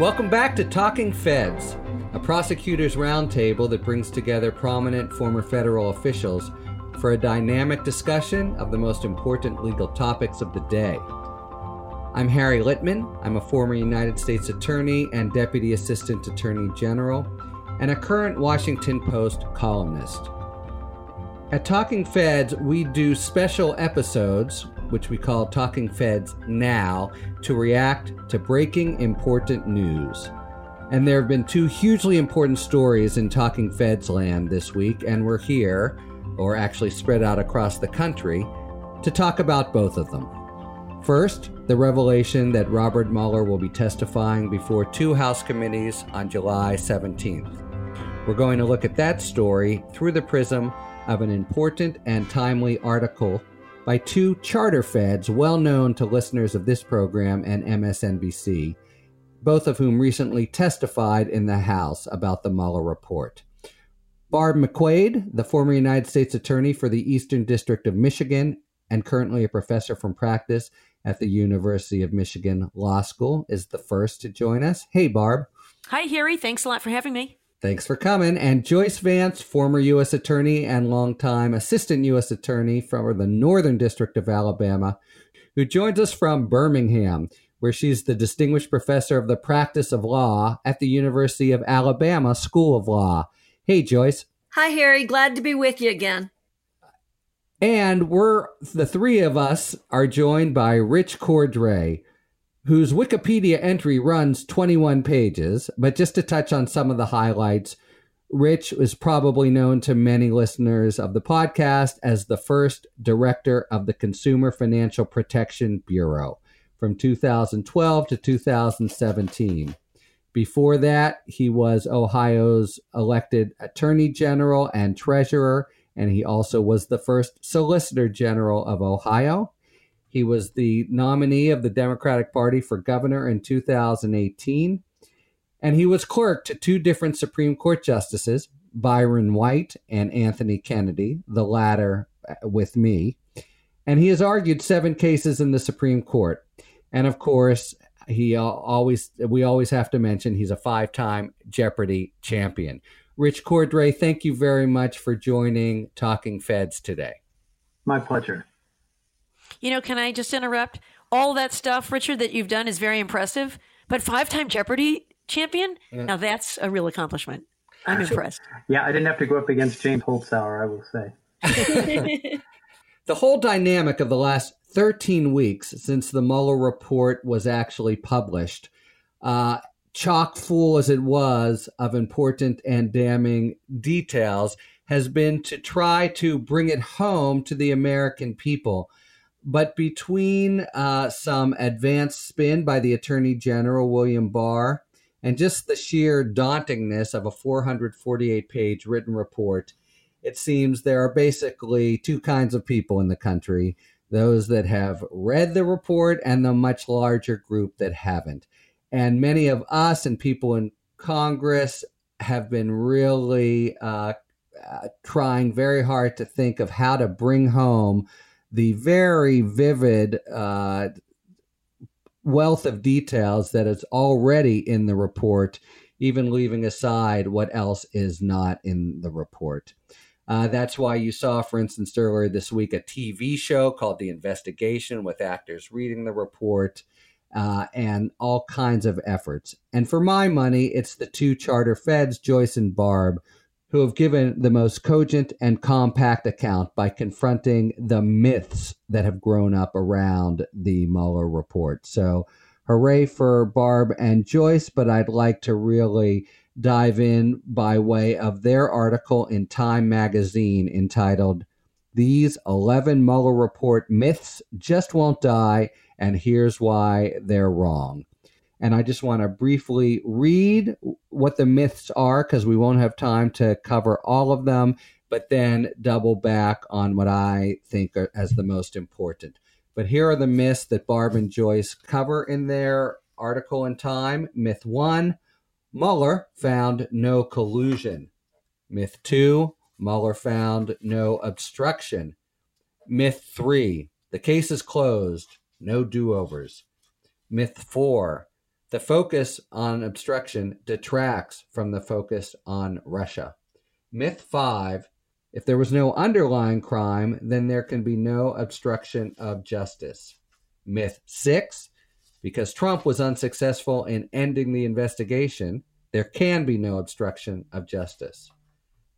Welcome back to Talking Feds, a prosecutors roundtable that brings together prominent former federal officials for a dynamic discussion of the most important legal topics of the day. I'm Harry Litman. I'm a former United States Attorney and Deputy Assistant Attorney General, and a current Washington Post columnist. At Talking Feds, we do special episodes which we call Talking Feds Now, to react to breaking important news. And there have been two hugely important stories in Talking Feds land this week, and we're here, or actually spread out across the country, to talk about both of them. First, the revelation that Robert Mueller will be testifying before two House committees on July 17th. We're going to look at that story through the prism of an important and timely article by two charter feds well known to listeners of this program and MSNBC, both of whom recently testified in the House about the Mueller report. Barb McQuade, the former United States Attorney for the Eastern District of Michigan and currently a professor from practice at the University of Michigan Law School, is the first to join us. Hey, Barb. Hi, Harry. Thanks a lot for having me. Thanks for coming. And Joyce Vance, former U.S. Attorney and longtime Assistant U.S. Attorney from the Northern District of Alabama, who joins us from Birmingham, where she's the Distinguished Professor of the Practice of Law at the University of Alabama School of Law. Hey, Joyce. Hi, Harry. Glad to be with you again. And we're the three of us are joined by Rich Cordray, whose Wikipedia entry runs 21 pages. But just to touch on some of the highlights, Rich is probably known to many listeners of the podcast as the first director of the Consumer Financial Protection Bureau from 2012 to 2017. Before that, he was Ohio's elected attorney general and treasurer, and he also was the first solicitor general of Ohio. He was the nominee of the Democratic Party for governor in 2018. And he was clerk to two different Supreme Court justices, Byron White and Anthony Kennedy, the latter uh, with me. And he has argued seven cases in the Supreme Court. And of course, he always we always have to mention he's a five-time Jeopardy champion. Rich Cordray, thank you very much for joining Talking Feds today. My pleasure. You know, can I just interrupt? All that stuff, Richard, that you've done is very impressive. But five time Jeopardy champion? Yeah. Now that's a real accomplishment. I'm impressed. Yeah, I didn't have to go up against James Holzhauer, I will say. the whole dynamic of the last 13 weeks since the Mueller report was actually published, uh, chock full as it was of important and damning details, has been to try to bring it home to the American people but between uh, some advanced spin by the Attorney General, William Barr, and just the sheer dauntingness of a 448 page written report, it seems there are basically two kinds of people in the country those that have read the report and the much larger group that haven't. And many of us and people in Congress have been really uh, uh, trying very hard to think of how to bring home the very vivid uh, wealth of details that is already in the report, even leaving aside what else is not in the report. Uh, that's why you saw, for instance, earlier this week, a TV show called The Investigation with actors reading the report uh, and all kinds of efforts. And for my money, it's the two charter feds, Joyce and Barb, who have given the most cogent and compact account by confronting the myths that have grown up around the Mueller report. So, hooray for Barb and Joyce, but I'd like to really dive in by way of their article in Time magazine entitled These 11 Mueller Report Myths Just Won't Die, and Here's Why They're Wrong. And I just want to briefly read what the myths are because we won't have time to cover all of them, but then double back on what I think are, as the most important. But here are the myths that Barb and Joyce cover in their article in Time. Myth one Mueller found no collusion. Myth two Mueller found no obstruction. Myth three the case is closed, no do overs. Myth four The focus on obstruction detracts from the focus on Russia. Myth five if there was no underlying crime, then there can be no obstruction of justice. Myth six because Trump was unsuccessful in ending the investigation, there can be no obstruction of justice.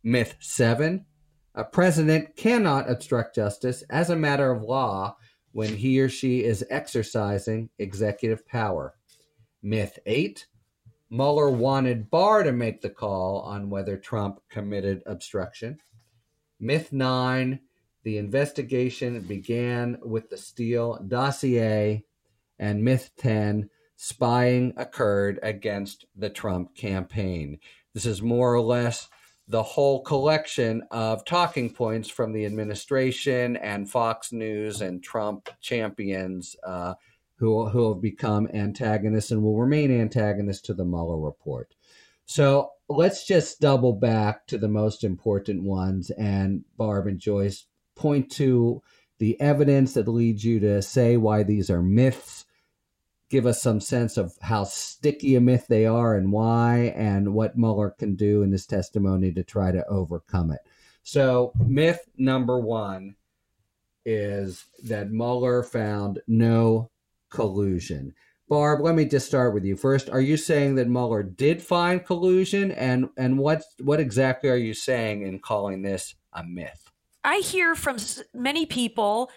Myth seven a president cannot obstruct justice as a matter of law when he or she is exercising executive power. Myth 8 Mueller wanted Barr to make the call on whether Trump committed obstruction. Myth 9 The investigation began with the Steele dossier. And myth 10 Spying occurred against the Trump campaign. This is more or less the whole collection of talking points from the administration and Fox News and Trump champions uh, who, who have become antagonists and will remain antagonists to the Mueller report. So let's just double back to the most important ones. And Barb and Joyce point to the evidence that leads you to say why these are myths give us some sense of how sticky a myth they are and why, and what Mueller can do in his testimony to try to overcome it. So, myth number one is that Mueller found no collusion. Barb, let me just start with you first. Are you saying that Mueller did find collusion, and and what what exactly are you saying in calling this a myth? I hear from many people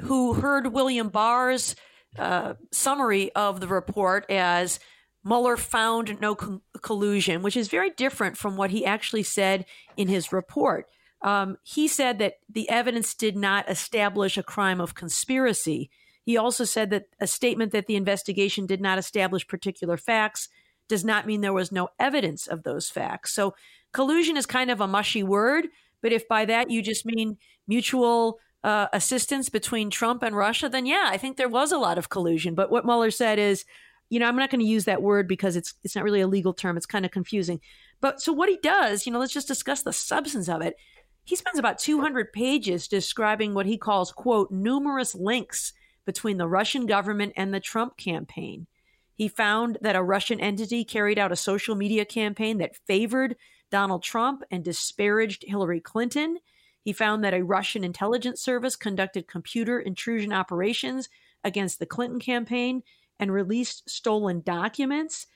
who heard William Barr's uh, summary of the report as Mueller found no co- collusion, which is very different from what he actually said in his report. Um, he said that the evidence did not establish a crime of conspiracy. He also said that a statement that the investigation did not establish particular facts does not mean there was no evidence of those facts. So collusion is kind of a mushy word, but if by that you just mean mutual uh, assistance between Trump and Russia, then yeah, I think there was a lot of collusion. But what Mueller said is, you know, I'm not going to use that word because it's it's not really a legal term. It's kind of confusing. But so what he does, you know, let's just discuss the substance of it. He spends about 200 pages describing what he calls quote numerous links between the Russian government and the Trump campaign. He found that a Russian entity carried out a social media campaign that favored Donald Trump and disparaged Hillary Clinton. He found that a Russian intelligence service conducted computer intrusion operations against the Clinton campaign and released stolen documents,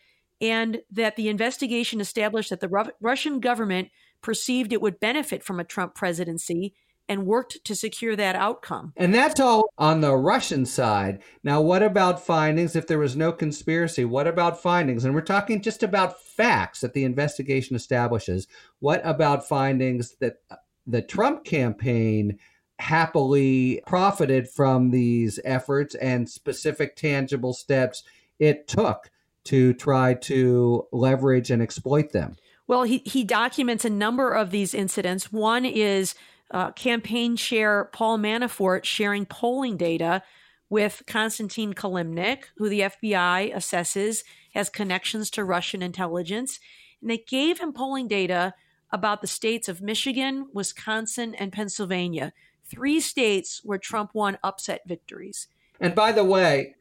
and that the investigation established that the Ru- Russian government perceived it would benefit from a Trump presidency and worked to secure that outcome. And that's all on the Russian side. Now, what about findings? If there was no conspiracy, what about findings? And we're talking just about facts that the investigation establishes. What about findings that uh, the Trump campaign happily profited from these efforts and specific tangible steps it took to try to leverage and exploit them. Well, he, he documents a number of these incidents. One is uh, campaign chair Paul Manafort sharing polling data with Konstantin Kilimnik, who the FBI assesses has connections to Russian intelligence. And they gave him polling data about the states of Michigan, Wisconsin, and Pennsylvania, three states where Trump won upset victories. And by the way,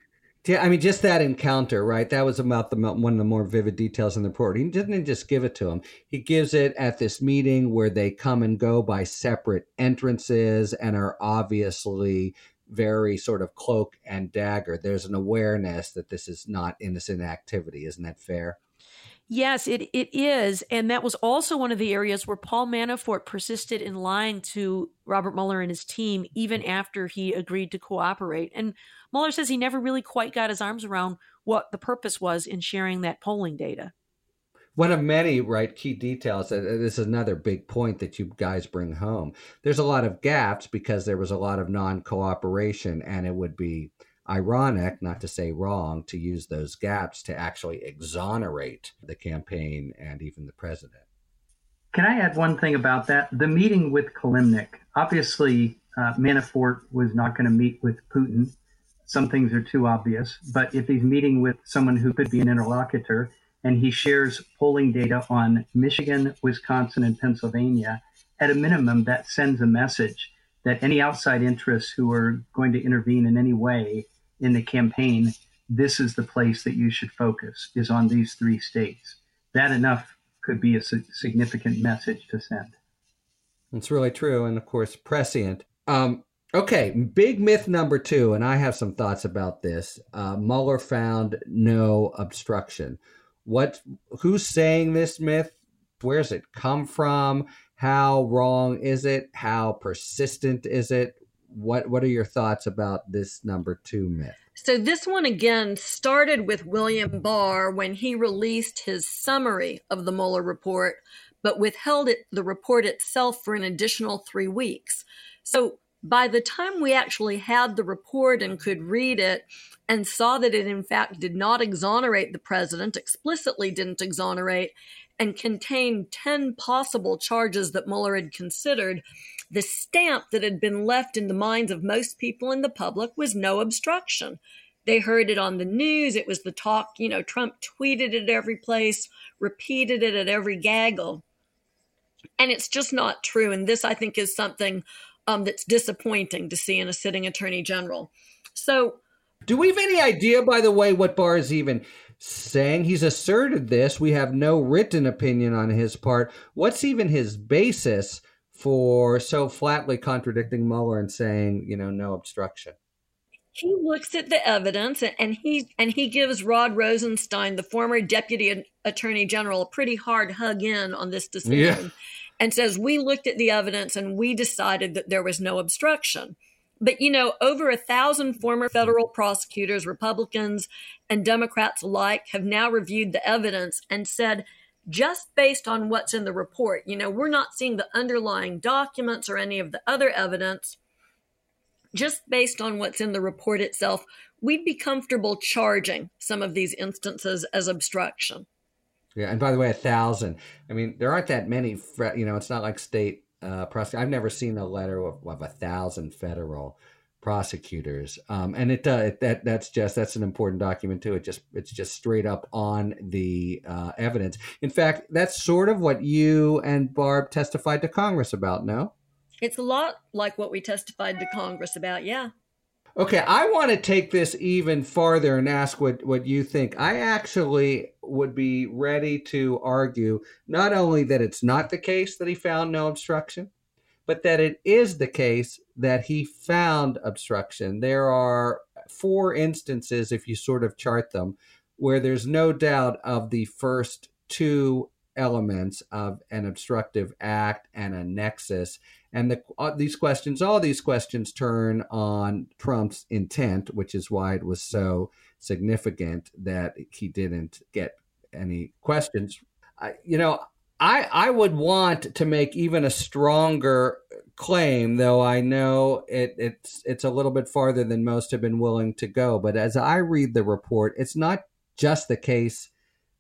I mean, just that encounter, right? That was about the one of the more vivid details in the report. He didn't just give it to him; he gives it at this meeting where they come and go by separate entrances and are obviously very sort of cloak and dagger. There's an awareness that this is not innocent activity. Isn't that fair? Yes, it, it is. And that was also one of the areas where Paul Manafort persisted in lying to Robert Mueller and his team, even after he agreed to cooperate. And Mueller says he never really quite got his arms around what the purpose was in sharing that polling data. One of many, right, key details. This is another big point that you guys bring home. There's a lot of gaps because there was a lot of non cooperation, and it would be ironic, not to say wrong, to use those gaps to actually exonerate the campaign and even the president. Can I add one thing about that? The meeting with Kilimnik. Obviously, uh, Manafort was not going to meet with Putin. Some things are too obvious. But if he's meeting with someone who could be an interlocutor and he shares polling data on Michigan, Wisconsin, and Pennsylvania, at a minimum, that sends a message that any outside interests who are going to intervene in any way in the campaign this is the place that you should focus is on these three states. That enough could be a significant message to send. It's really true, and of course, prescient. Um, okay, big myth number two, and I have some thoughts about this. Uh, Mueller found no obstruction. What? Who's saying this myth? Where's it come from? How wrong is it? How persistent is it? What What are your thoughts about this number two myth? So this one again started with William Barr when he released his summary of the Mueller report, but withheld it, the report itself for an additional three weeks. So by the time we actually had the report and could read it and saw that it in fact did not exonerate the president, explicitly didn't exonerate, and contained 10 possible charges that Mueller had considered, the stamp that had been left in the minds of most people in the public was no obstruction. They heard it on the news. It was the talk, you know, Trump tweeted it every place, repeated it at every gaggle. And it's just not true. And this, I think, is something um, that's disappointing to see in a sitting attorney general. So, do we have any idea, by the way, what Barr is even saying? He's asserted this. We have no written opinion on his part. What's even his basis for so flatly contradicting Mueller and saying, you know, no obstruction? He looks at the evidence and he and he gives Rod Rosenstein, the former deputy attorney general, a pretty hard hug in on this decision. Yeah. And says, We looked at the evidence and we decided that there was no obstruction. But, you know, over a thousand former federal prosecutors, Republicans and Democrats alike, have now reviewed the evidence and said just based on what's in the report. You know, we're not seeing the underlying documents or any of the other evidence. Just based on what's in the report itself, we'd be comfortable charging some of these instances as obstruction. Yeah, and by the way, a thousand. I mean, there aren't that many. You know, it's not like state uh, prosecutors. I've never seen a letter of, of a thousand federal prosecutors. Um, and it, uh, it, that that's just that's an important document too. It just it's just straight up on the uh, evidence. In fact that's sort of what you and barb testified to congress about no? It's a lot like what we testified to congress about yeah okay i want to take this even farther and ask what what you think i actually would be ready to argue not only that it's not the case that he found no obstruction but that it is the case that he found obstruction. There are four instances, if you sort of chart them, where there's no doubt of the first two elements of an obstructive act and a nexus. And the, uh, these questions, all these questions turn on Trump's intent, which is why it was so significant that he didn't get any questions. You know, I I would want to make even a stronger claim, though I know it, it's it's a little bit farther than most have been willing to go. But as I read the report, it's not just the case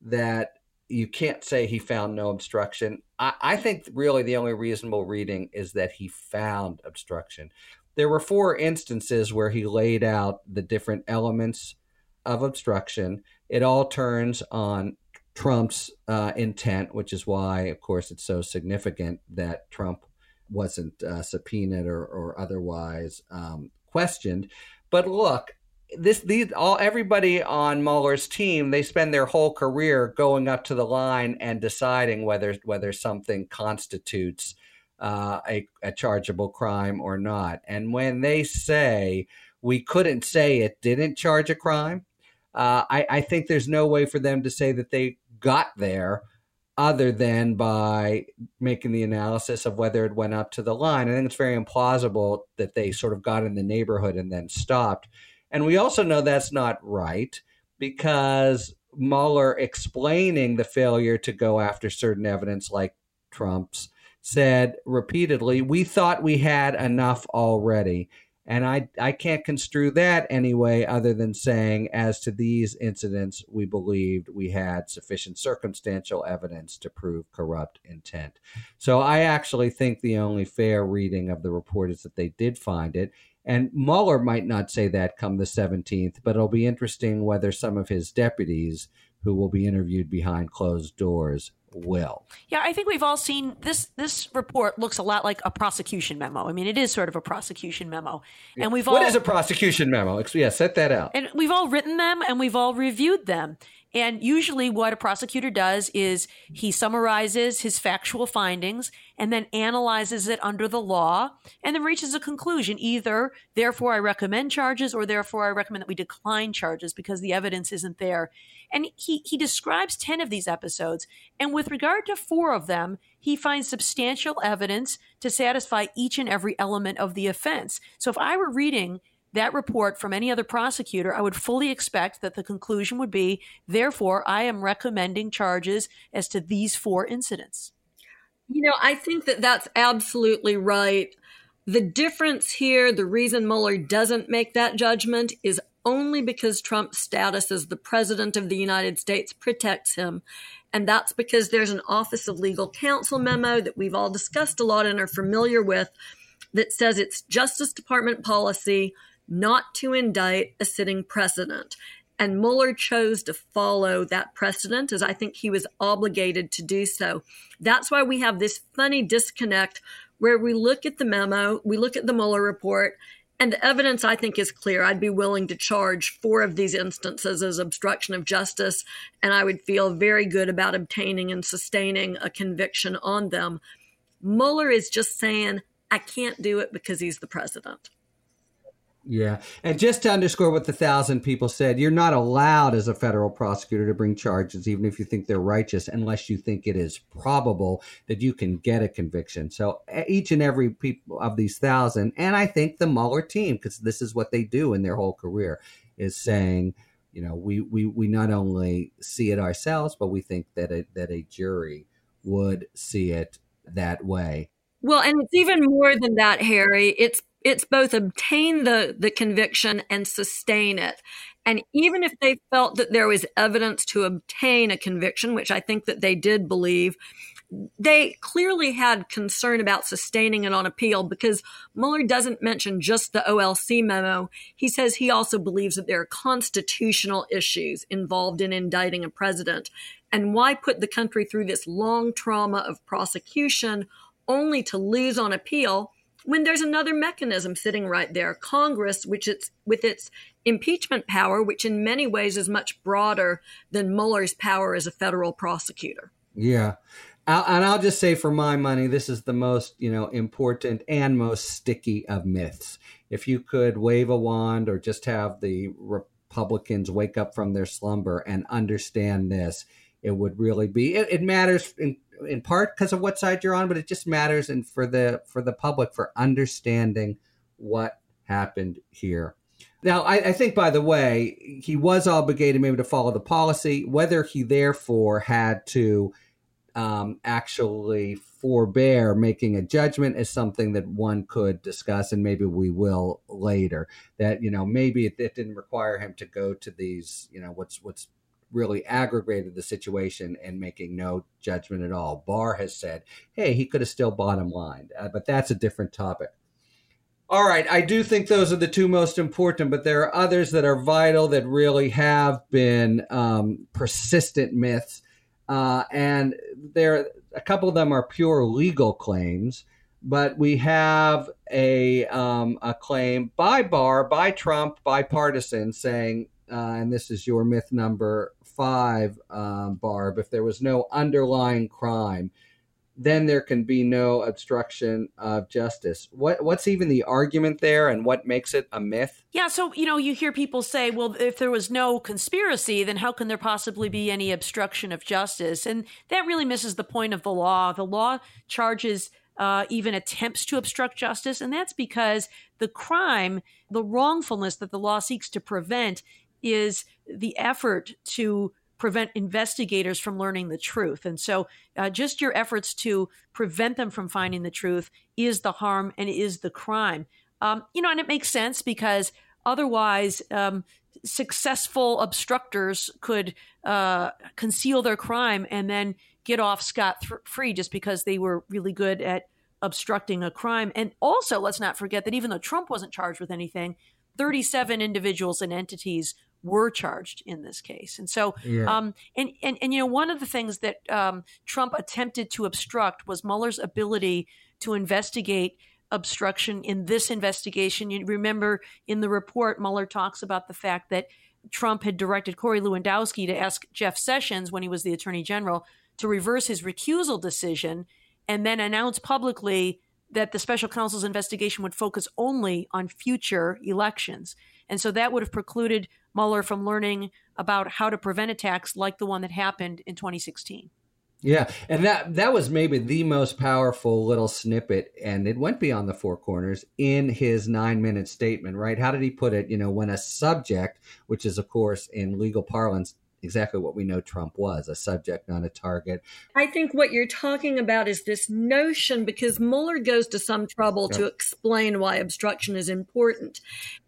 that you can't say he found no obstruction. I, I think really the only reasonable reading is that he found obstruction. There were four instances where he laid out the different elements of obstruction. It all turns on Trump's uh, intent, which is why, of course, it's so significant that Trump wasn't uh, subpoenaed or, or otherwise um, questioned. But look, this these all everybody on Mueller's team they spend their whole career going up to the line and deciding whether whether something constitutes uh, a, a chargeable crime or not. And when they say we couldn't say it didn't charge a crime, uh, I, I think there's no way for them to say that they got there other than by making the analysis of whether it went up to the line. I think it's very implausible that they sort of got in the neighborhood and then stopped. And we also know that's not right because Mueller explaining the failure to go after certain evidence like Trump's said repeatedly, we thought we had enough already. And I, I can't construe that anyway, other than saying, as to these incidents, we believed we had sufficient circumstantial evidence to prove corrupt intent. So I actually think the only fair reading of the report is that they did find it. And Mueller might not say that come the 17th, but it'll be interesting whether some of his deputies, who will be interviewed behind closed doors, will. Yeah, I think we've all seen this. This report looks a lot like a prosecution memo. I mean, it is sort of a prosecution memo, and we've What all is a prosecution memo? Yeah, set that out. and we've all written them and we've all reviewed them. And usually, what a prosecutor does is he summarizes his factual findings and then analyzes it under the law and then reaches a conclusion either, therefore, I recommend charges, or therefore, I recommend that we decline charges because the evidence isn't there. And he, he describes 10 of these episodes. And with regard to four of them, he finds substantial evidence to satisfy each and every element of the offense. So if I were reading that report from any other prosecutor, I would fully expect that the conclusion would be, therefore, I am recommending charges as to these four incidents. You know, I think that that's absolutely right. The difference here, the reason Mueller doesn't make that judgment is only because Trump's status as the president of the United States protects him. And that's because there's an Office of Legal Counsel memo that we've all discussed a lot and are familiar with that says it's Justice Department policy not to indict a sitting president. And Mueller chose to follow that precedent as I think he was obligated to do so. That's why we have this funny disconnect where we look at the memo, we look at the Mueller report, and the evidence I think is clear. I'd be willing to charge four of these instances as obstruction of justice, and I would feel very good about obtaining and sustaining a conviction on them. Mueller is just saying, I can't do it because he's the president. Yeah. And just to underscore what the thousand people said, you're not allowed as a federal prosecutor to bring charges, even if you think they're righteous, unless you think it is probable that you can get a conviction. So each and every people of these thousand, and I think the Mueller team, because this is what they do in their whole career, is saying, you know, we, we, we not only see it ourselves, but we think that a, that a jury would see it that way. Well, and it's even more than that, Harry. It's it's both obtain the the conviction and sustain it. And even if they felt that there was evidence to obtain a conviction, which I think that they did believe, they clearly had concern about sustaining it on appeal because Mueller doesn't mention just the OLC memo. He says he also believes that there are constitutional issues involved in indicting a president. And why put the country through this long trauma of prosecution only to lose on appeal when there's another mechanism sitting right there congress which it's with its impeachment power which in many ways is much broader than mueller's power as a federal prosecutor. Yeah. I'll, and i'll just say for my money this is the most you know important and most sticky of myths. If you could wave a wand or just have the republicans wake up from their slumber and understand this it would really be it, it matters in in part because of what side you're on, but it just matters and for the for the public for understanding what happened here. Now, I, I, think, by the way, he was obligated maybe to follow the policy. Whether he therefore had to um, actually forbear making a judgment is something that one could discuss, and maybe we will later. That you know, maybe it, it didn't require him to go to these, you know, what's what's really aggravated the situation and making no judgment at all. Barr has said, hey, he could have still bottom lined, uh, but that's a different topic. All right, I do think those are the two most important, but there are others that are vital that really have been um, persistent myths. Uh, and there, a couple of them are pure legal claims, but we have a um, a claim by Barr, by Trump, bipartisan, saying, uh, and this is your myth number five, um, Barb, if there was no underlying crime, then there can be no obstruction of justice. What what's even the argument there, and what makes it a myth? Yeah, so you know, you hear people say, "Well, if there was no conspiracy, then how can there possibly be any obstruction of justice?" And that really misses the point of the law. The law charges uh, even attempts to obstruct justice, and that's because the crime, the wrongfulness that the law seeks to prevent, is the effort to prevent investigators from learning the truth. And so, uh, just your efforts to prevent them from finding the truth is the harm and is the crime. Um, you know, and it makes sense because otherwise, um, successful obstructors could uh, conceal their crime and then get off scot th- free just because they were really good at obstructing a crime. And also, let's not forget that even though Trump wasn't charged with anything, 37 individuals and entities were charged in this case. And so, yeah. um, and, and, and, you know, one of the things that um, Trump attempted to obstruct was Mueller's ability to investigate obstruction in this investigation. You remember in the report, Mueller talks about the fact that Trump had directed Corey Lewandowski to ask Jeff Sessions, when he was the attorney general, to reverse his recusal decision and then announce publicly that the special counsel's investigation would focus only on future elections. And so that would have precluded Mueller from learning about how to prevent attacks like the one that happened in 2016. Yeah, and that that was maybe the most powerful little snippet, and it went beyond the four corners in his nine minute statement. Right? How did he put it? You know, when a subject, which is of course in legal parlance exactly what we know Trump was a subject, not a target. I think what you're talking about is this notion because Mueller goes to some trouble to explain why obstruction is important.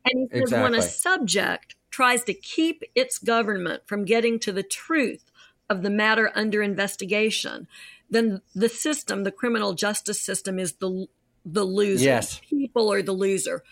And he says exactly. when a subject tries to keep its government from getting to the truth of the matter under investigation, then the system, the criminal justice system, is the the loser. Yes. People are the loser.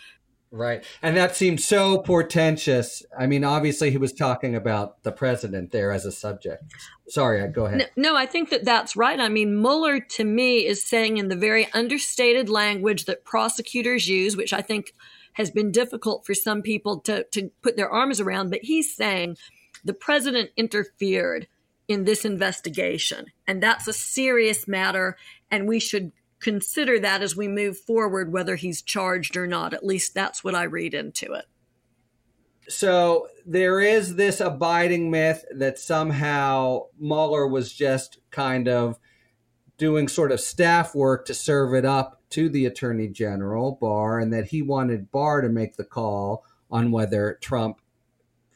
Right. And that seemed so portentous. I mean, obviously, he was talking about the president there as a subject. Sorry, go ahead. No, no, I think that that's right. I mean, Mueller, to me, is saying in the very understated language that prosecutors use, which I think has been difficult for some people to, to put their arms around, but he's saying the president interfered in this investigation. And that's a serious matter, and we should consider that as we move forward, whether he's charged or not. At least that's what I read into it. So there is this abiding myth that somehow Mueller was just kind of doing sort of staff work to serve it up to the Attorney General, Barr, and that he wanted Barr to make the call on whether Trump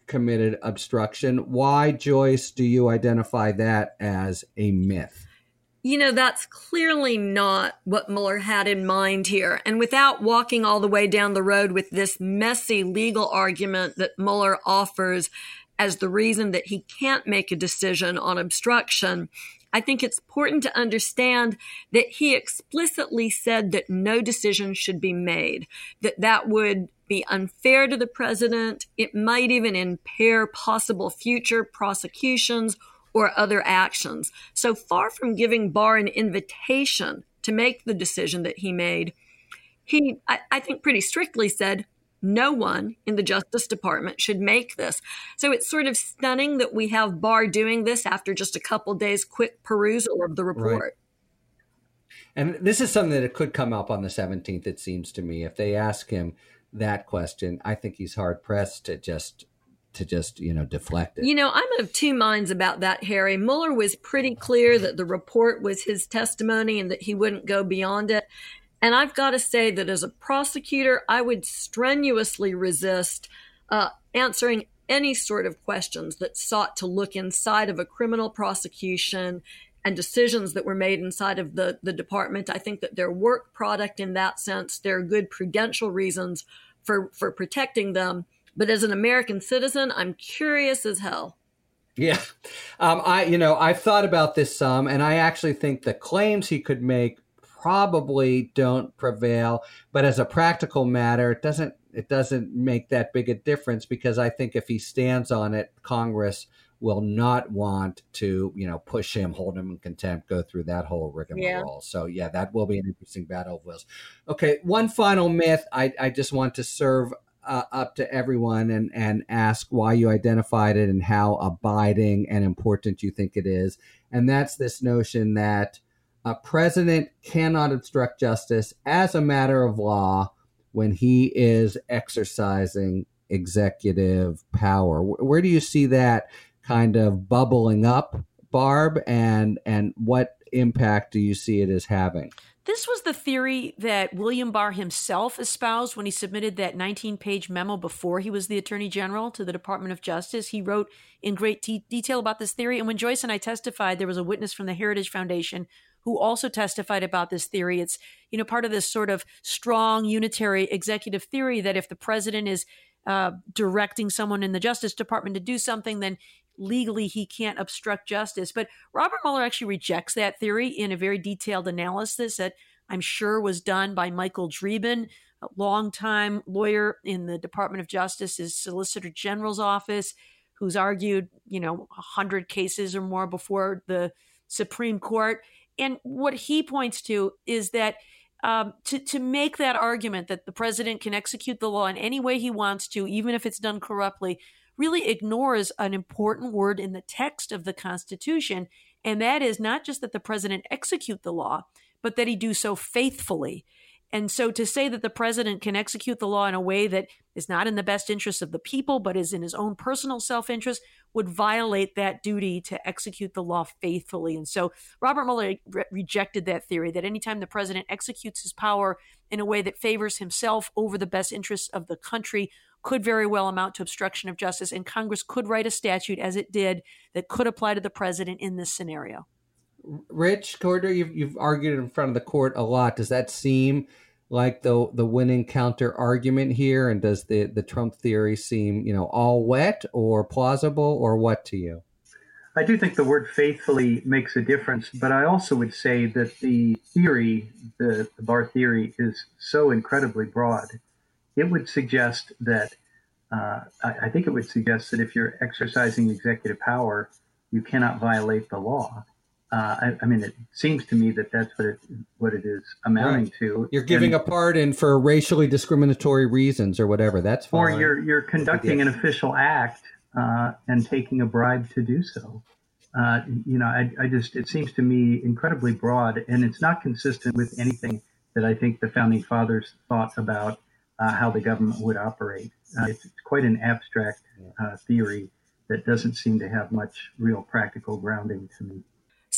committed obstruction. Why, Joyce, do you identify that as a myth? You know, that's clearly not what Mueller had in mind here. And without walking all the way down the road with this messy legal argument that Mueller offers as the reason that he can't make a decision on obstruction, I think it's important to understand that he explicitly said that no decision should be made, that that would be unfair to the president. It might even impair possible future prosecutions or other actions. So far from giving Barr an invitation to make the decision that he made, he, I, I think, pretty strictly said, no one in the Justice Department should make this. So it's sort of stunning that we have Barr doing this after just a couple days quick perusal of the report. Right. And this is something that could come up on the 17th, it seems to me. If they ask him that question, I think he's hard pressed to just to just you know deflect it. You know, I'm of two minds about that, Harry. Mueller was pretty clear that the report was his testimony and that he wouldn't go beyond it. And I've got to say that as a prosecutor, I would strenuously resist uh, answering any sort of questions that sought to look inside of a criminal prosecution and decisions that were made inside of the, the department. I think that their work product in that sense, there are good prudential reasons for, for protecting them. But as an American citizen, I'm curious as hell. Yeah. Um, I, you know, I've thought about this some, and I actually think the claims he could make probably don't prevail. But as a practical matter, it doesn't, it doesn't make that big a difference because I think if he stands on it, Congress will not want to, you know, push him, hold him in contempt, go through that whole rigmarole. Yeah. So yeah, that will be an interesting battle of wills. Okay, one final myth I, I just want to serve uh, up to everyone and, and ask why you identified it and how abiding and important you think it is. And that's this notion that a president cannot obstruct justice as a matter of law when he is exercising executive power. Where do you see that kind of bubbling up, Barb? And and what impact do you see it as having? This was the theory that William Barr himself espoused when he submitted that 19 page memo before he was the Attorney General to the Department of Justice. He wrote in great detail about this theory. And when Joyce and I testified, there was a witness from the Heritage Foundation who also testified about this theory. It's, you know, part of this sort of strong unitary executive theory that if the president is uh, directing someone in the Justice Department to do something, then legally he can't obstruct justice. But Robert Mueller actually rejects that theory in a very detailed analysis that I'm sure was done by Michael Dreeben, a longtime lawyer in the Department of Justice's Solicitor General's office, who's argued, you know, 100 cases or more before the Supreme Court. And what he points to is that um, to, to make that argument that the president can execute the law in any way he wants to, even if it's done corruptly, really ignores an important word in the text of the Constitution. And that is not just that the president execute the law, but that he do so faithfully. And so to say that the president can execute the law in a way that is not in the best interest of the people, but is in his own personal self interest, would violate that duty to execute the law faithfully. And so Robert Mueller re- rejected that theory that anytime the president executes his power in a way that favors himself over the best interests of the country, could very well amount to obstruction of justice. And Congress could write a statute, as it did, that could apply to the president in this scenario. Rich Cordray, you've, you've argued in front of the court a lot. Does that seem like the the winning counter argument here? And does the the Trump theory seem you know all wet or plausible or what to you? I do think the word faithfully makes a difference, but I also would say that the theory, the, the Barr theory, is so incredibly broad. It would suggest that, uh, I, I think it would suggest that if you're exercising executive power, you cannot violate the law. Uh, I, I, mean, it seems to me that that's what it what it is amounting right. to. You're giving and, a pardon for racially discriminatory reasons or whatever. That's fine. Or you're you're conducting an official act uh, and taking a bribe to do so. Uh, you know, I, I, just it seems to me incredibly broad, and it's not consistent with anything that I think the founding fathers thought about uh, how the government would operate. Uh, it's, it's, quite an abstract uh, theory that doesn't seem to have much real practical grounding to me.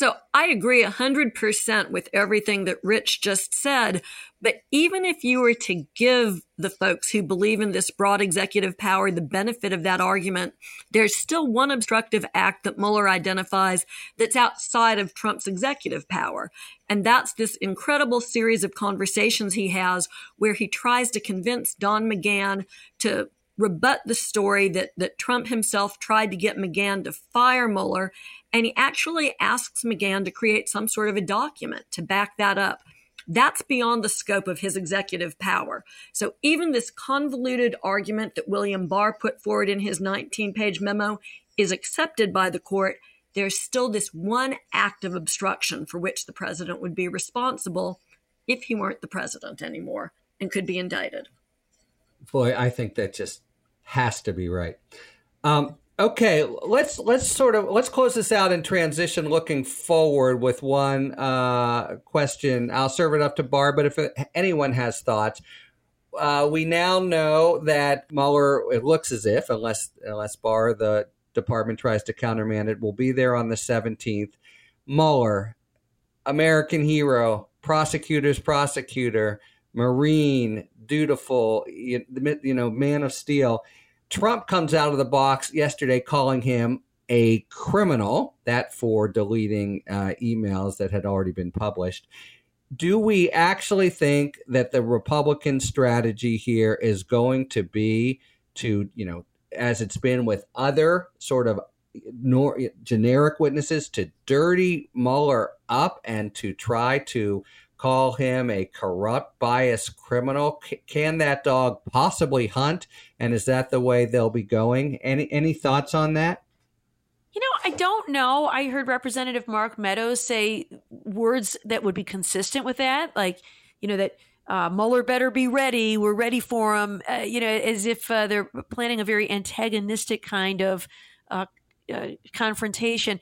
So I agree 100% with everything that Rich just said. But even if you were to give the folks who believe in this broad executive power the benefit of that argument, there's still one obstructive act that Mueller identifies that's outside of Trump's executive power. And that's this incredible series of conversations he has where he tries to convince Don McGahn to rebut the story that, that Trump himself tried to get McGahn to fire Mueller. And he actually asks McGahn to create some sort of a document to back that up. That's beyond the scope of his executive power. So even this convoluted argument that William Barr put forward in his 19 page memo is accepted by the court. There's still this one act of obstruction for which the president would be responsible if he weren't the president anymore and could be indicted. Boy, I think that just has to be right. Um, okay, let's let's sort of let's close this out and transition looking forward with one uh, question. I'll serve it up to Barb, but if anyone has thoughts, uh, we now know that Mueller. It looks as if, unless unless Barr, the department tries to countermand it, will be there on the seventeenth. Mueller, American hero, prosecutor's prosecutor Marine, dutiful, you, you know, man of steel. Trump comes out of the box yesterday calling him a criminal, that for deleting uh, emails that had already been published. Do we actually think that the Republican strategy here is going to be to, you know, as it's been with other sort of nor, generic witnesses, to dirty Mueller up and to try to call him a corrupt, biased criminal? C- can that dog possibly hunt? And is that the way they'll be going? Any any thoughts on that? You know, I don't know. I heard Representative Mark Meadows say words that would be consistent with that, like you know that uh, Mueller better be ready. We're ready for him. Uh, you know, as if uh, they're planning a very antagonistic kind of uh, uh, confrontation.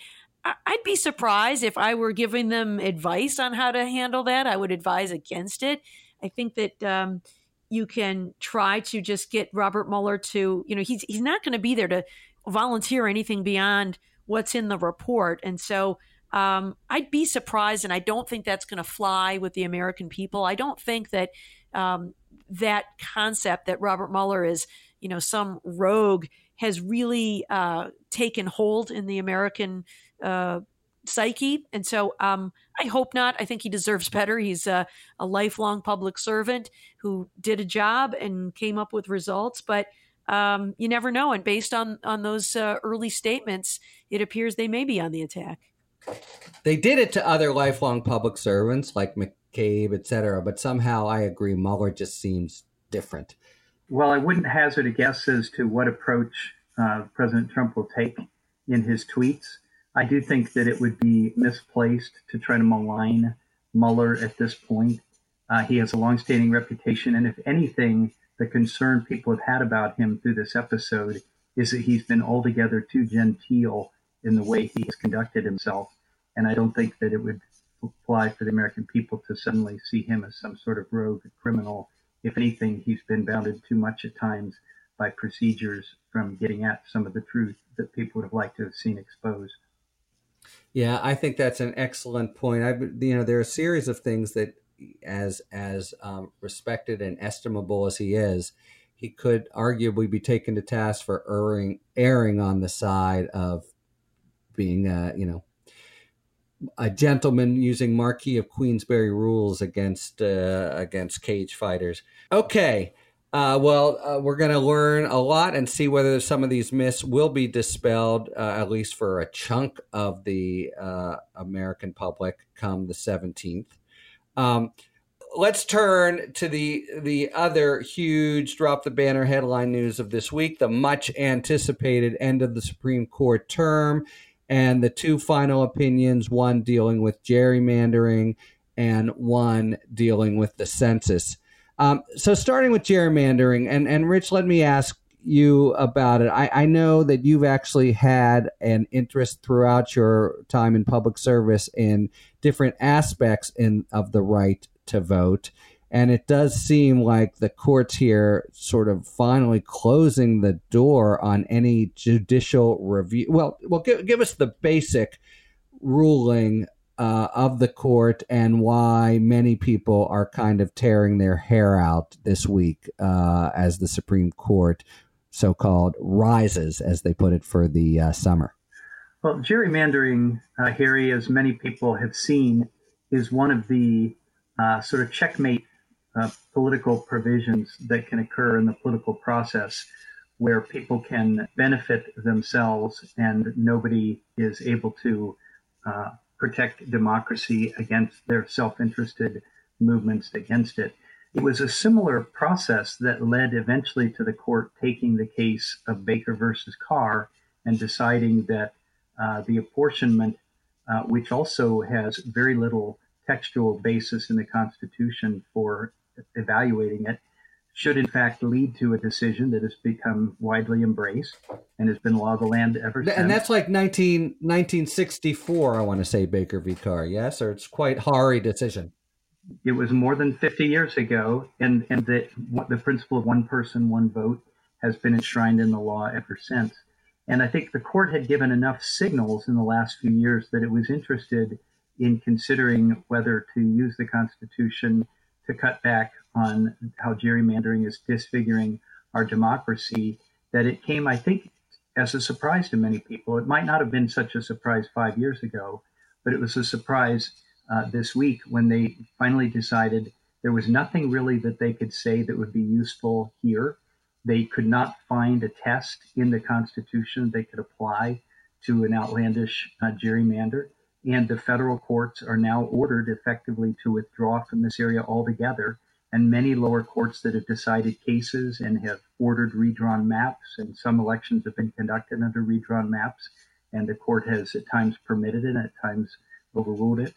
I'd be surprised if I were giving them advice on how to handle that. I would advise against it. I think that um, you can try to just get Robert Mueller to, you know, he's he's not going to be there to volunteer anything beyond what's in the report, and so um, I'd be surprised, and I don't think that's going to fly with the American people. I don't think that um, that concept that Robert Mueller is, you know, some rogue has really uh, taken hold in the American uh, psyche. And so um, I hope not. I think he deserves better. He's a, a, lifelong public servant who did a job and came up with results. But um, you never know. And based on on those uh, early statements, it appears they may be on the attack. They did it to other lifelong public servants like McCabe, et cetera. But somehow I agree, Mueller just seems different? Well, I wouldn't hazard a guess as to what approach uh, President Trump will take in his tweets. I do think that it would be misplaced to try to malign Mueller at this point. Uh, he has a longstanding reputation, and if anything, the concern people have had about him through this episode is that he's been altogether too genteel in the way he has conducted himself. And I don't think that it would fly for the American people to suddenly see him as some sort of rogue criminal. If anything, he's been bounded too much at times by procedures from getting at some of the truth that people would have liked to have seen exposed. Yeah, I think that's an excellent point. I, you know, there are a series of things that, as as um, respected and estimable as he is, he could arguably be taken to task for erring, erring on the side of being, uh, you know, a gentleman using Marquis of Queensberry rules against uh, against cage fighters. Okay, uh, well, uh, we're going to learn a lot and see whether some of these myths will be dispelled, uh, at least for a chunk of the uh, American public, come the seventeenth. Um, let's turn to the the other huge drop the banner headline news of this week: the much anticipated end of the Supreme Court term and the two final opinions one dealing with gerrymandering and one dealing with the census. Um, so, starting with gerrymandering, and, and Rich, let me ask you about it. I, I know that you've actually had an interest throughout your time in public service in different aspects in of the right to vote. And it does seem like the courts here sort of finally closing the door on any judicial review. Well, well, give, give us the basic ruling uh, of the court and why many people are kind of tearing their hair out this week uh, as the Supreme Court so called rises, as they put it, for the uh, summer. Well, gerrymandering, uh, Harry, as many people have seen, is one of the uh, sort of checkmate uh, political provisions that can occur in the political process where people can benefit themselves and nobody is able to uh, protect democracy against their self interested movements against it. It was a similar process that led eventually to the court taking the case of Baker versus Carr and deciding that uh, the apportionment, uh, which also has very little textual basis in the Constitution for evaluating it should in fact lead to a decision that has become widely embraced and has been law of the land ever since. And that's like 19, 1964, I want to say, Baker v. Carr, yes? Or it's quite Hari decision. It was more than 50 years ago, and, and the, the principle of one person, one vote has been enshrined in the law ever since. And I think the court had given enough signals in the last few years that it was interested in considering whether to use the Constitution – to cut back on how gerrymandering is disfiguring our democracy that it came, I think, as a surprise to many people. It might not have been such a surprise five years ago, but it was a surprise uh, this week when they finally decided there was nothing really that they could say that would be useful here. They could not find a test in the Constitution they could apply to an outlandish uh, gerrymander and the federal courts are now ordered effectively to withdraw from this area altogether. And many lower courts that have decided cases and have ordered redrawn maps, and some elections have been conducted under redrawn maps, and the court has at times permitted it, and at times overruled it.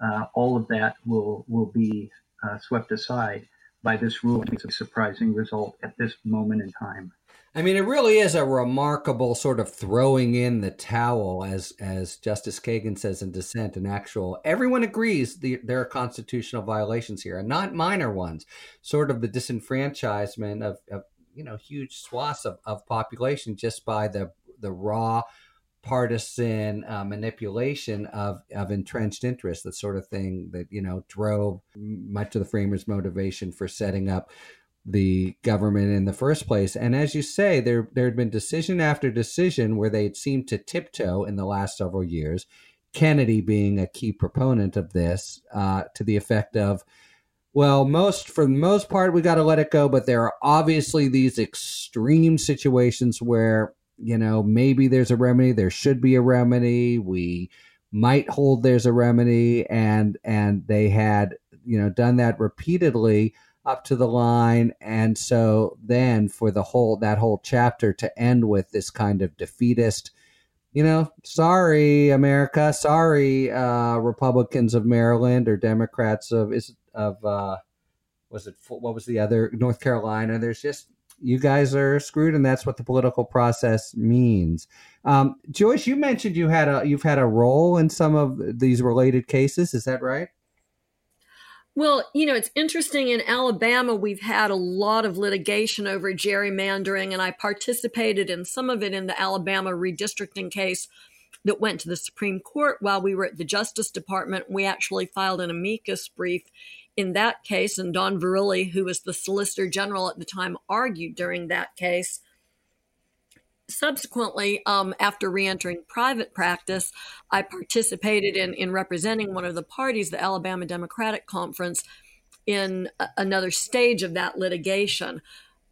Uh, all of that will will be uh, swept aside by this ruling. It's a surprising result at this moment in time. I mean, it really is a remarkable sort of throwing in the towel, as as Justice Kagan says in dissent. An actual, everyone agrees the, there are constitutional violations here, and not minor ones. Sort of the disenfranchisement of, of you know huge swaths of, of population just by the the raw partisan uh, manipulation of, of entrenched interests, the sort of thing that you know drove much of the framers' motivation for setting up the government in the first place. And as you say, there there had been decision after decision where they had seemed to tiptoe in the last several years. Kennedy being a key proponent of this, uh, to the effect of, well, most for the most part, we got to let it go. But there are obviously these extreme situations where you know maybe there's a remedy. There should be a remedy. We might hold there's a remedy, and and they had you know done that repeatedly up to the line, and so then for the whole that whole chapter to end with this kind of defeatist you know, sorry, America, sorry, uh, Republicans of Maryland or Democrats of is of uh, was it what was the other North Carolina? There's just you guys are screwed, and that's what the political process means. Um, Joyce, you mentioned you had a you've had a role in some of these related cases. Is that right? Well, you know, it's interesting. In Alabama, we've had a lot of litigation over gerrymandering, and I participated in some of it in the Alabama redistricting case that went to the Supreme Court while we were at the Justice Department. We actually filed an amicus brief in that case, and Don Verrilli, who was the Solicitor General at the time, argued during that case subsequently, um, after reentering private practice, I participated in, in representing one of the parties, the Alabama Democratic Conference, in a, another stage of that litigation.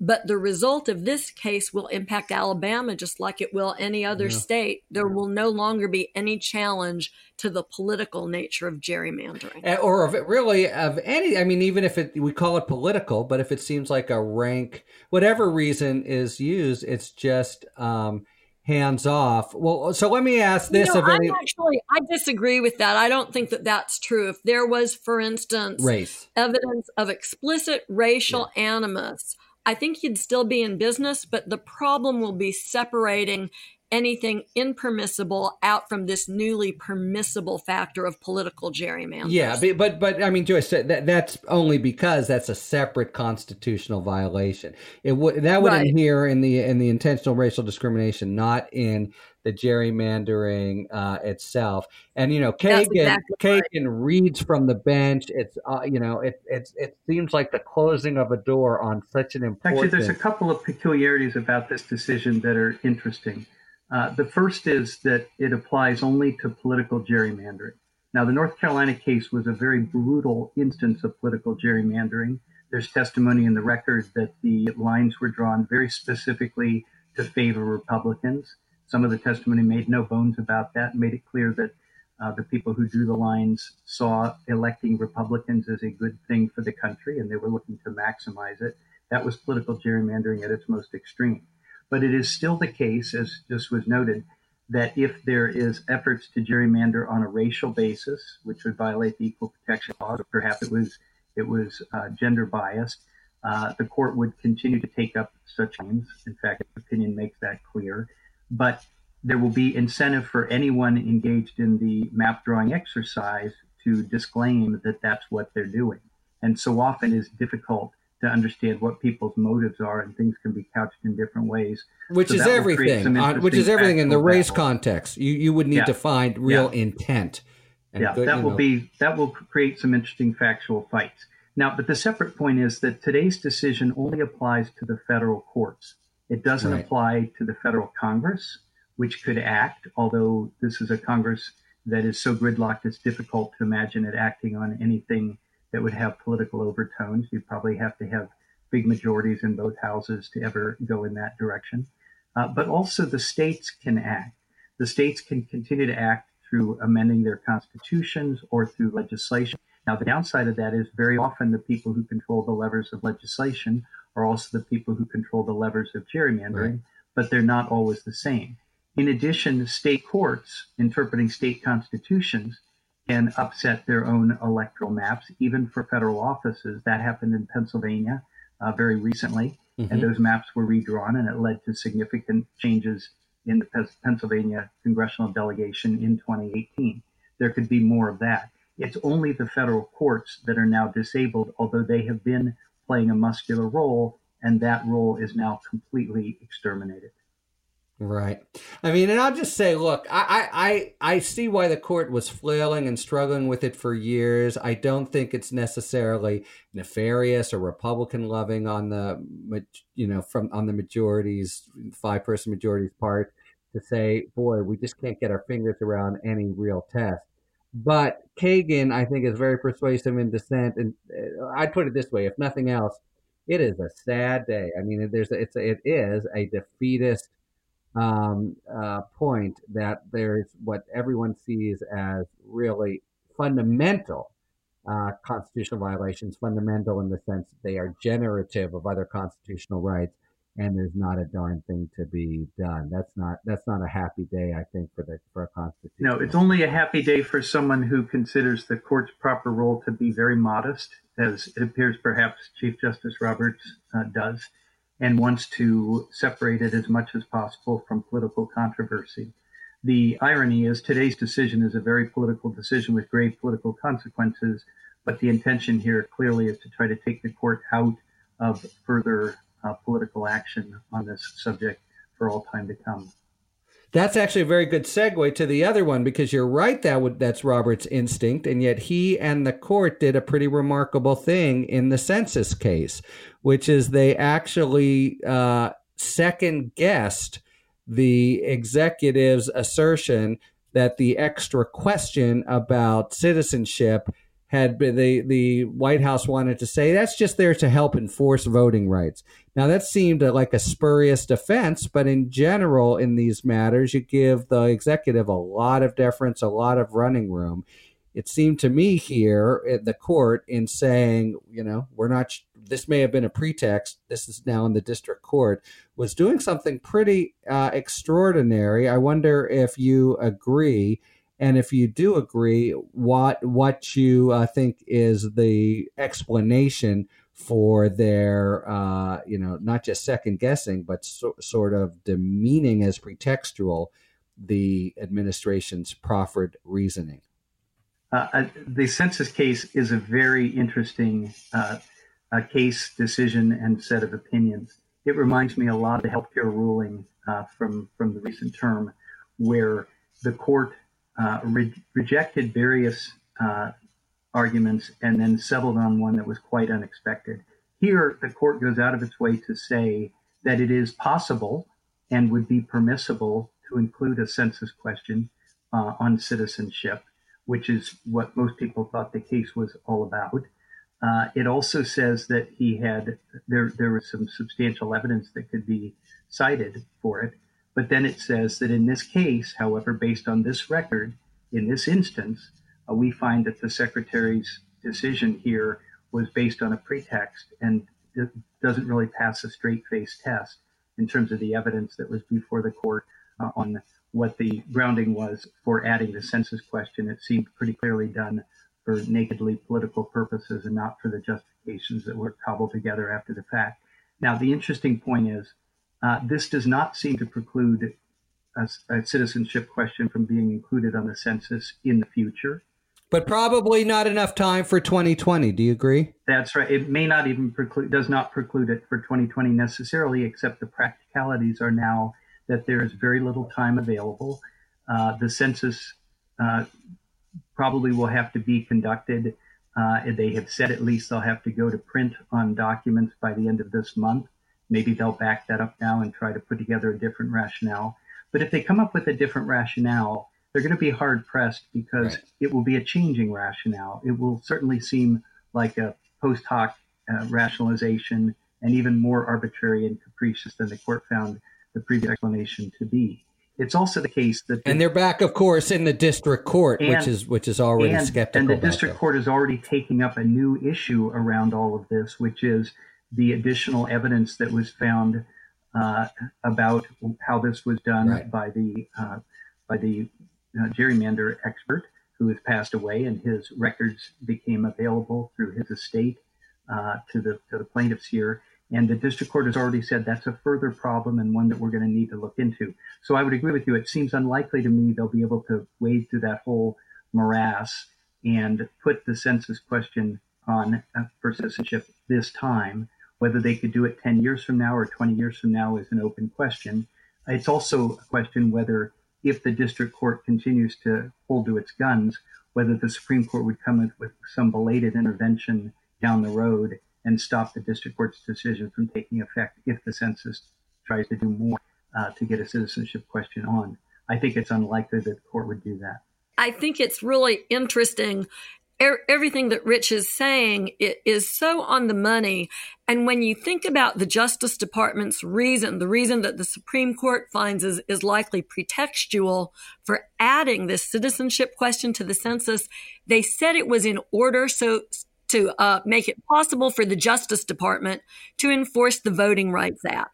But the result of this case will impact Alabama just like it will any other yeah. state. There will no longer be any challenge to the political nature of gerrymandering. Or of it really of any I mean even if it we call it political, but if it seems like a rank whatever reason is used, it's just um hands off. Well, so let me ask this: you know, any- actually, I disagree with that. I don't think that that's true. If there was, for instance, race evidence of explicit racial yeah. animus, I think you'd still be in business, but the problem will be separating anything impermissible out from this newly permissible factor of political gerrymandering. Yeah, but but, but I mean, Joyce, that that's only because that's a separate constitutional violation. It would that would right. adhere in the in the intentional racial discrimination, not in the gerrymandering uh, itself. And you know, Kagan exactly Kagan right. reads from the bench. It's uh, you know, it it's it seems like the closing of a door on such an important. Actually, there's a couple of peculiarities about this decision that are interesting. Uh, the first is that it applies only to political gerrymandering. Now, the North Carolina case was a very brutal instance of political gerrymandering. There's testimony in the record that the lines were drawn very specifically to favor Republicans. Some of the testimony made no bones about that, made it clear that uh, the people who drew the lines saw electing Republicans as a good thing for the country and they were looking to maximize it. That was political gerrymandering at its most extreme. But it is still the case, as just was noted, that if there is efforts to gerrymander on a racial basis, which would violate the Equal Protection Law, or perhaps it was it was uh, gender biased, uh, the court would continue to take up such claims. In fact, the opinion makes that clear but there will be incentive for anyone engaged in the map drawing exercise to disclaim that that's what they're doing. And so often it's difficult to understand what people's motives are, and things can be couched in different ways. Which so is everything. Uh, which is everything in the race battle. context. You you would need yeah. to find real yeah. intent. yeah, good, that will know. be that will create some interesting factual fights. Now, but the separate point is that today's decision only applies to the federal courts. It doesn't right. apply to the federal Congress, which could act, although this is a Congress that is so gridlocked it's difficult to imagine it acting on anything that would have political overtones. You'd probably have to have big majorities in both houses to ever go in that direction. Uh, but also the states can act. The states can continue to act through amending their constitutions or through legislation. Now, the downside of that is very often the people who control the levers of legislation are also the people who control the levers of gerrymandering, right. but they're not always the same. In addition, state courts interpreting state constitutions can upset their own electoral maps, even for federal offices. That happened in Pennsylvania uh, very recently, mm-hmm. and those maps were redrawn, and it led to significant changes in the Pennsylvania congressional delegation in 2018. There could be more of that. It's only the federal courts that are now disabled, although they have been playing a muscular role, and that role is now completely exterminated. Right. I mean, and I'll just say, look, I, I, I see why the court was flailing and struggling with it for years. I don't think it's necessarily nefarious or Republican loving on the, you know, from on the majority's five person majority's part to say, boy, we just can't get our fingers around any real test. But Kagan, I think, is very persuasive in dissent, and uh, I'd put it this way: if nothing else, it is a sad day. I mean, there's a, it's a, it is a defeatist um, uh, point that there's what everyone sees as really fundamental uh, constitutional violations, fundamental in the sense that they are generative of other constitutional rights, and there's not a darn thing to be done. That's not that's not a happy day, I think, for the for a constitution. No, it's only a happy day for someone who considers the court's proper role to be very modest, as it appears perhaps Chief Justice Roberts uh, does, and wants to separate it as much as possible from political controversy. The irony is today's decision is a very political decision with grave political consequences, but the intention here clearly is to try to take the court out of further political action on this subject for all time to come. That's actually a very good segue to the other one because you're right that would, that's Robert's instinct, and yet he and the court did a pretty remarkable thing in the census case, which is they actually uh, second guessed the executive's assertion that the extra question about citizenship had been the the White House wanted to say that's just there to help enforce voting rights. Now that seemed like a spurious defense, but in general, in these matters, you give the executive a lot of deference, a lot of running room. It seemed to me here at the court in saying, you know, we're not. This may have been a pretext. This is now in the district court. Was doing something pretty uh, extraordinary. I wonder if you agree and if you do agree, what what you uh, think is the explanation for their, uh, you know, not just second guessing, but so, sort of demeaning as pretextual the administration's proffered reasoning. Uh, uh the census case is a very interesting uh, case, decision, and set of opinions. It reminds me a lot of the healthcare ruling uh, from from the recent term, where the court uh, re- rejected various arguments and then settled on one that was quite unexpected. Here, the court goes out of its way to say that it is possible and would be permissible to include a census question uh, on citizenship, which is what most people thought the case was all about. Uh, it also says that he had there there was some substantial evidence that could be cited for it, but then it says that in this case, however, based on this record, in this instance, uh, we find that the secretary's decision here was based on a pretext and it doesn't really pass a straight face test in terms of the evidence that was before the court uh, on what the grounding was for adding the census question. It seemed pretty clearly done for nakedly political purposes and not for the justifications that were cobbled together after the fact. Now, the interesting point is uh, this does not seem to preclude a, a, citizenship question from being included on the census in the future. But probably not enough time for 2020. Do you agree? That's right. It may not even preclude, does not preclude it for 2020 necessarily, except the practicalities are now that there is very little time available. Uh, the census uh, probably will have to be conducted. Uh, they have said at least they'll have to go to print on documents by the end of this month. Maybe they'll back that up now and try to put together a different rationale. But if they come up with a different rationale, they're going to be hard pressed because right. it will be a changing rationale. It will certainly seem like a post hoc uh, rationalization and even more arbitrary and capricious than the court found the previous explanation to be. It's also the case that, the, and they're back, of course, in the district court, and, which is which is already and, skeptical. And the district court is already taking up a new issue around all of this, which is the additional evidence that was found uh, about how this was done right. by the uh, by the uh, gerrymander expert who has passed away, and his records became available through his estate uh, to the to the plaintiffs here. And the district court has already said that's a further problem and one that we're going to need to look into. So I would agree with you. It seems unlikely to me they'll be able to wade through that whole morass and put the census question on uh, for citizenship this time. Whether they could do it 10 years from now or 20 years from now is an open question. It's also a question whether, if the district court continues to hold to its guns, whether the Supreme Court would come with some belated intervention down the road and stop the district court's decision from taking effect if the census tries to do more uh, to get a citizenship question on. I think it's unlikely that the court would do that. I think it's really interesting er- everything that Rich is saying is so on the money. And when you think about the Justice Department's reason, the reason that the Supreme Court finds is, is likely pretextual for adding this citizenship question to the census, they said it was in order so to uh, make it possible for the Justice Department to enforce the Voting Rights Act.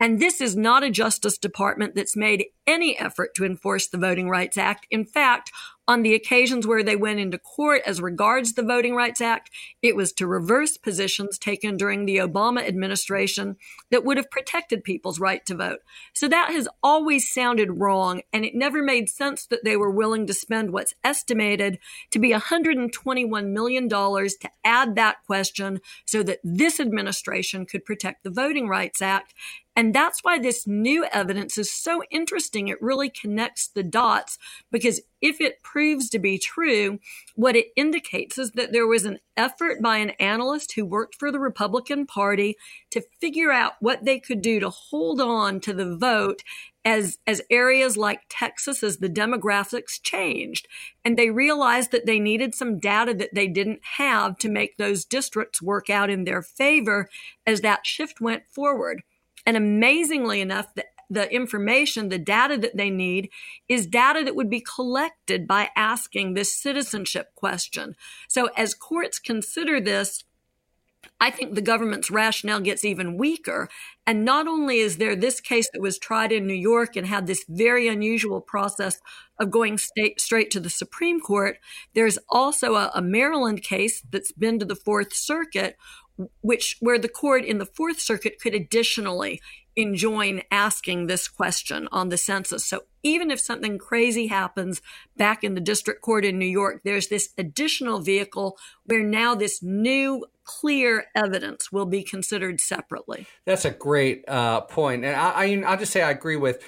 And this is not a Justice Department that's made any effort to enforce the Voting Rights Act. In fact, on the occasions where they went into court as regards the Voting Rights Act, it was to reverse positions taken during the Obama administration that would have protected people's right to vote. So that has always sounded wrong, and it never made sense that they were willing to spend what's estimated to be $121 million to add that question so that this administration could protect the Voting Rights Act. And that's why this new evidence is so interesting. It really connects the dots because if it proves to be true, what it indicates is that there was an effort by an analyst who worked for the Republican Party to figure out what they could do to hold on to the vote as, as areas like Texas, as the demographics changed. And they realized that they needed some data that they didn't have to make those districts work out in their favor as that shift went forward. And amazingly enough, the, the information, the data that they need is data that would be collected by asking this citizenship question. So as courts consider this, I think the government's rationale gets even weaker. And not only is there this case that was tried in New York and had this very unusual process of going state, straight to the Supreme Court, there's also a, a Maryland case that's been to the Fourth Circuit which where the court in the Fourth Circuit could additionally enjoin asking this question on the census. So even if something crazy happens back in the district court in New York, there's this additional vehicle where now this new clear evidence will be considered separately. That's a great uh, point. And I, I, I'll just say I agree with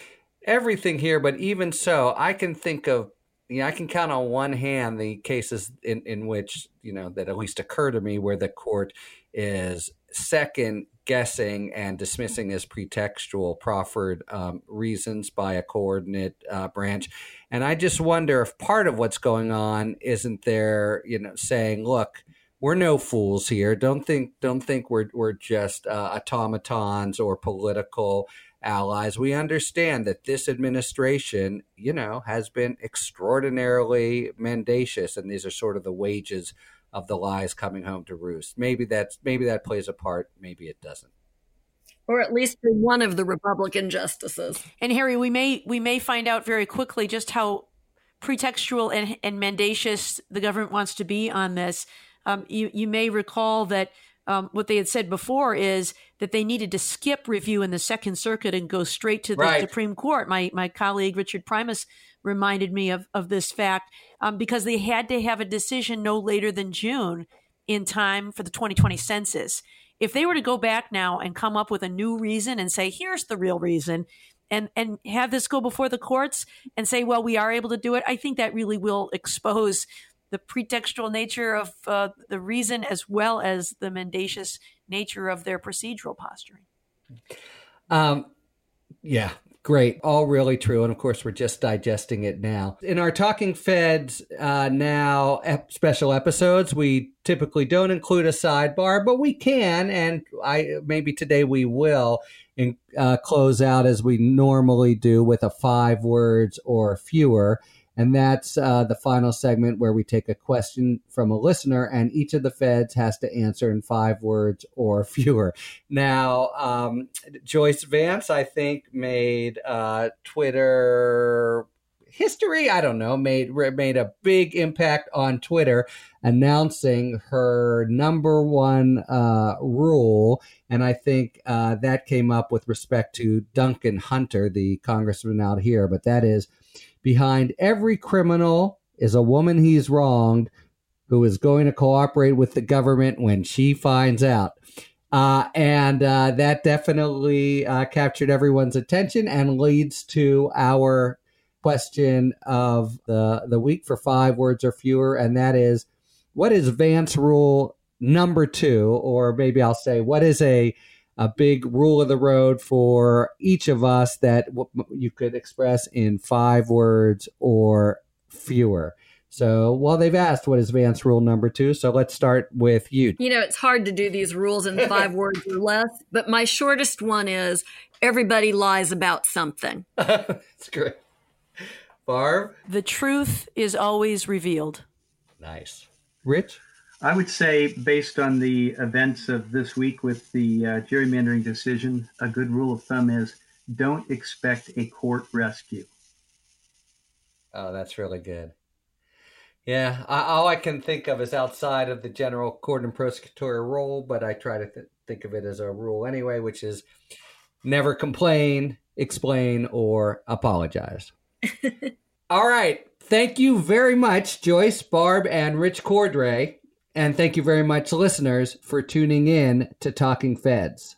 everything here, but even so, I can think of you know, I can count on one hand the cases in, in which, you know, that at least occur to me where the court is second guessing and dismissing as pretextual proffered um, reasons by a coordinate uh, branch. And I just wonder if part of what's going on isn't there, you know, saying, look, we're no fools here. Don't think don't think we're we're just uh, automatons or political allies. We understand that this administration, you know, has been extraordinarily mendacious, and these are sort of the wages of the lies coming home to roost. Maybe that's maybe that plays a part. Maybe it doesn't. Or at least for one of the Republican justices. And Harry, we may we may find out very quickly just how pretextual and, and mendacious the government wants to be on this. Um, you you may recall that um, what they had said before is that they needed to skip review in the Second Circuit and go straight to the right. Supreme Court. My my colleague Richard Primus reminded me of, of this fact um, because they had to have a decision no later than June in time for the 2020 census. If they were to go back now and come up with a new reason and say, here's the real reason, and, and have this go before the courts and say, well, we are able to do it, I think that really will expose the pretextual nature of uh, the reason as well as the mendacious nature of their procedural posturing. Um, yeah, Great. All really true. And of course, we're just digesting it now. In our Talking Feds uh, now ep- special episodes, we typically don't include a sidebar, but we can. And I maybe today we will in, uh, close out as we normally do with a five words or fewer. And that's uh, the final segment where we take a question from a listener, and each of the feds has to answer in five words or fewer. Now, um, Joyce Vance, I think, made uh, Twitter history. I don't know, made made a big impact on Twitter, announcing her number one uh, rule, and I think uh, that came up with respect to Duncan Hunter, the congressman out here. But that is Behind every criminal is a woman he's wronged who is going to cooperate with the government when she finds out. Uh, and uh, that definitely uh, captured everyone's attention and leads to our question of the, the week for five words or fewer. And that is what is Vance rule number two? Or maybe I'll say, what is a a big rule of the road for each of us that you could express in five words or fewer. So, well, they've asked what is Vance rule number two. So let's start with you. You know, it's hard to do these rules in five words or less, but my shortest one is everybody lies about something. That's great. Barb? The truth is always revealed. Nice. Rich? I would say, based on the events of this week with the uh, gerrymandering decision, a good rule of thumb is don't expect a court rescue. Oh, that's really good. Yeah, I, all I can think of is outside of the general court and prosecutorial role, but I try to th- think of it as a rule anyway, which is never complain, explain, or apologize. all right. Thank you very much, Joyce, Barb, and Rich Cordray. And thank you very much, listeners, for tuning in to Talking Feds.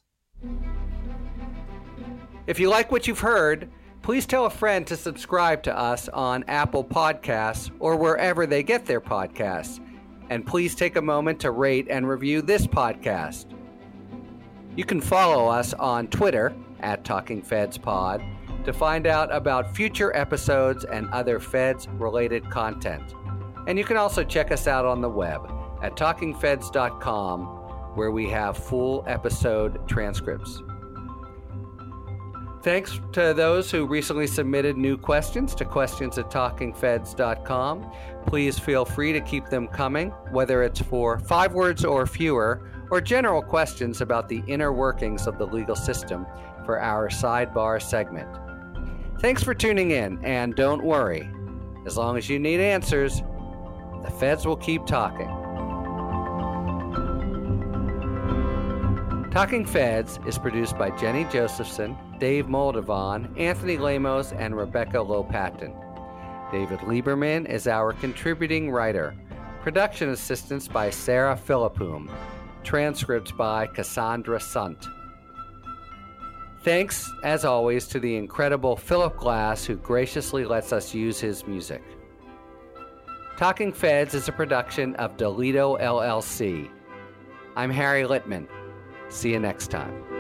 If you like what you've heard, please tell a friend to subscribe to us on Apple Podcasts or wherever they get their podcasts. And please take a moment to rate and review this podcast. You can follow us on Twitter at Talking Feds Pod to find out about future episodes and other Feds related content. And you can also check us out on the web at talkingfeds.com where we have full episode transcripts. Thanks to those who recently submitted new questions to questions at talkingfeds.com. Please feel free to keep them coming, whether it's for five words or fewer, or general questions about the inner workings of the legal system for our sidebar segment. Thanks for tuning in, and don't worry, as long as you need answers, the feds will keep talking. Talking Feds is produced by Jenny Josephson, Dave Moldovan, Anthony Lemos, and Rebecca Lopatin. David Lieberman is our contributing writer. Production assistance by Sarah Philippum. Transcripts by Cassandra Sunt. Thanks, as always, to the incredible Philip Glass who graciously lets us use his music. Talking Feds is a production of Delito LLC. I'm Harry Litman. See you next time.